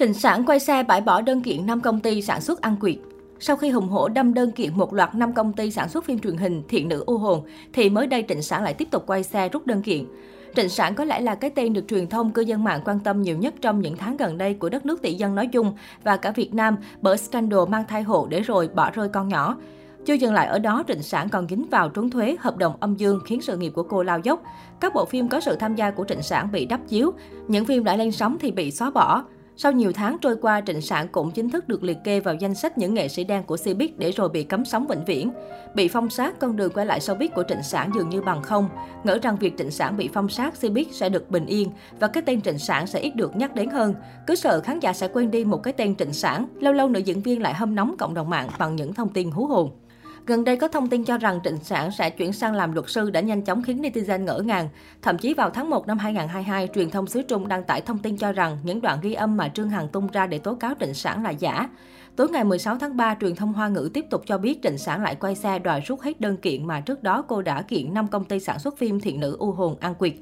Trịnh Sản quay xe bãi bỏ đơn kiện 5 công ty sản xuất ăn quyệt. Sau khi hùng hổ đâm đơn kiện một loạt 5 công ty sản xuất phim truyền hình Thiện nữ u hồn, thì mới đây Trịnh Sản lại tiếp tục quay xe rút đơn kiện. Trịnh Sản có lẽ là cái tên được truyền thông cư dân mạng quan tâm nhiều nhất trong những tháng gần đây của đất nước tỷ dân nói chung và cả Việt Nam bởi scandal mang thai hộ để rồi bỏ rơi con nhỏ. Chưa dừng lại ở đó, Trịnh Sản còn dính vào trốn thuế, hợp đồng âm dương khiến sự nghiệp của cô lao dốc. Các bộ phim có sự tham gia của Trịnh Sản bị đắp chiếu, những phim đã lên sóng thì bị xóa bỏ. Sau nhiều tháng trôi qua, Trịnh Sản cũng chính thức được liệt kê vào danh sách những nghệ sĩ đen của Cbiz để rồi bị cấm sóng vĩnh viễn. Bị phong sát, con đường quay lại showbiz của Trịnh Sản dường như bằng không. Ngỡ rằng việc Trịnh Sản bị phong sát, Cbiz sẽ được bình yên và cái tên Trịnh Sản sẽ ít được nhắc đến hơn. Cứ sợ khán giả sẽ quên đi một cái tên Trịnh Sản, lâu lâu nữ diễn viên lại hâm nóng cộng đồng mạng bằng những thông tin hú hồn. Gần đây có thông tin cho rằng Trịnh Sản sẽ chuyển sang làm luật sư đã nhanh chóng khiến netizen ngỡ ngàng. Thậm chí vào tháng 1 năm 2022, truyền thông xứ Trung đăng tải thông tin cho rằng những đoạn ghi âm mà Trương Hằng tung ra để tố cáo Trịnh Sản là giả. Tối ngày 16 tháng 3, truyền thông Hoa ngữ tiếp tục cho biết Trịnh Sản lại quay xe đòi rút hết đơn kiện mà trước đó cô đã kiện 5 công ty sản xuất phim thiện nữ U Hồn An Quyệt.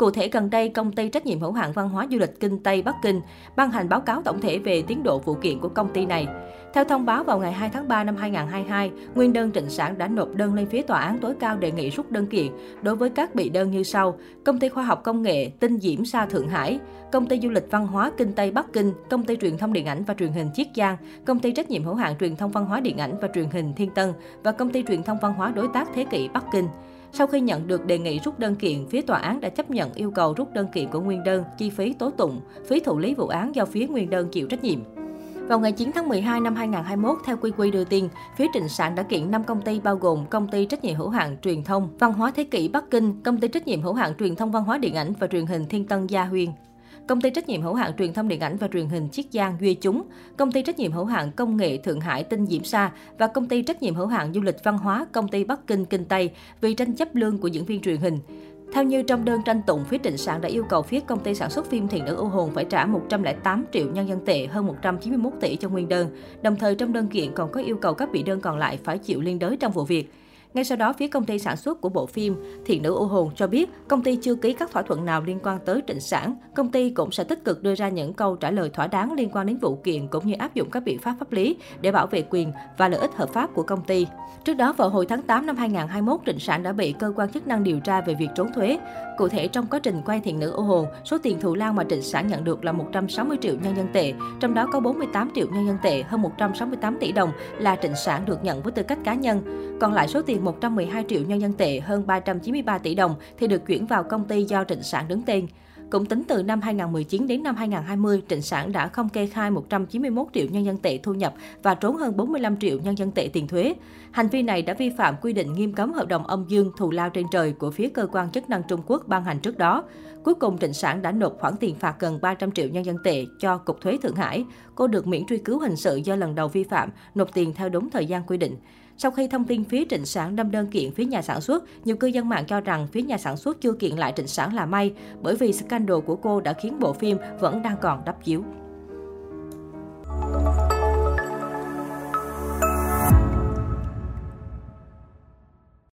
Cụ thể, gần đây, công ty trách nhiệm hữu hạn văn hóa du lịch Kinh Tây Bắc Kinh ban hành báo cáo tổng thể về tiến độ vụ kiện của công ty này. Theo thông báo vào ngày 2 tháng 3 năm 2022, nguyên đơn Trịnh Sản đã nộp đơn lên phía tòa án tối cao đề nghị rút đơn kiện đối với các bị đơn như sau: Công ty khoa học công nghệ Tinh Diễm Sa Thượng Hải, Công ty du lịch văn hóa Kinh Tây Bắc Kinh, Công ty truyền thông điện ảnh và truyền hình Chiết Giang, Công ty trách nhiệm hữu hạn truyền thông văn hóa điện ảnh và truyền hình Thiên Tân và Công ty truyền thông văn hóa đối tác Thế kỷ Bắc Kinh. Sau khi nhận được đề nghị rút đơn kiện, phía tòa án đã chấp nhận yêu cầu rút đơn kiện của nguyên đơn, chi phí tố tụng, phí thụ lý vụ án do phía nguyên đơn chịu trách nhiệm. Vào ngày 9 tháng 12 năm 2021, theo quy quy đưa tin, phía Trịnh Sản đã kiện 5 công ty bao gồm công ty trách nhiệm hữu hạn truyền thông văn hóa thế kỷ Bắc Kinh, công ty trách nhiệm hữu hạn truyền thông văn hóa điện ảnh và truyền hình Thiên Tân Gia Huyên, công ty trách nhiệm hữu hạn truyền thông điện ảnh và truyền hình Chiết Giang Duy Chúng, công ty trách nhiệm hữu hạn công nghệ Thượng Hải Tinh Diễm Sa và công ty trách nhiệm hữu hạn du lịch văn hóa công ty Bắc Kinh Kinh Tây vì tranh chấp lương của diễn viên truyền hình. Theo như trong đơn tranh tụng, phía Trịnh Sản đã yêu cầu phía công ty sản xuất phim Thiện nữ ưu hồn phải trả 108 triệu nhân dân tệ hơn 191 tỷ cho nguyên đơn. Đồng thời trong đơn kiện còn có yêu cầu các bị đơn còn lại phải chịu liên đới trong vụ việc. Ngay sau đó, phía công ty sản xuất của bộ phim Thiện nữ u hồn cho biết công ty chưa ký các thỏa thuận nào liên quan tới trịnh sản. Công ty cũng sẽ tích cực đưa ra những câu trả lời thỏa đáng liên quan đến vụ kiện cũng như áp dụng các biện pháp pháp lý để bảo vệ quyền và lợi ích hợp pháp của công ty. Trước đó, vào hồi tháng 8 năm 2021, Trịnh Sản đã bị cơ quan chức năng điều tra về việc trốn thuế. Cụ thể, trong quá trình quay Thiện nữ ô hồn, số tiền thù lao mà Trịnh Sản nhận được là 160 triệu nhân dân tệ, trong đó có 48 triệu nhân dân tệ, hơn 168 tỷ đồng là Trịnh Sản được nhận với tư cách cá nhân. Còn lại số tiền 112 triệu nhân dân tệ hơn 393 tỷ đồng thì được chuyển vào công ty do Trịnh Sản đứng tên. Cũng tính từ năm 2019 đến năm 2020, Trịnh Sản đã không kê khai 191 triệu nhân dân tệ thu nhập và trốn hơn 45 triệu nhân dân tệ tiền thuế. Hành vi này đã vi phạm quy định nghiêm cấm hợp đồng âm dương thù lao trên trời của phía cơ quan chức năng Trung Quốc ban hành trước đó. Cuối cùng, Trịnh Sản đã nộp khoản tiền phạt gần 300 triệu nhân dân tệ cho Cục Thuế Thượng Hải. Cô được miễn truy cứu hình sự do lần đầu vi phạm, nộp tiền theo đúng thời gian quy định. Sau khi thông tin phía Trịnh Sản đâm đơn kiện phía nhà sản xuất, nhiều cư dân mạng cho rằng phía nhà sản xuất chưa kiện lại Trịnh Sản là may, bởi vì scandal của cô đã khiến bộ phim vẫn đang còn đắp chiếu.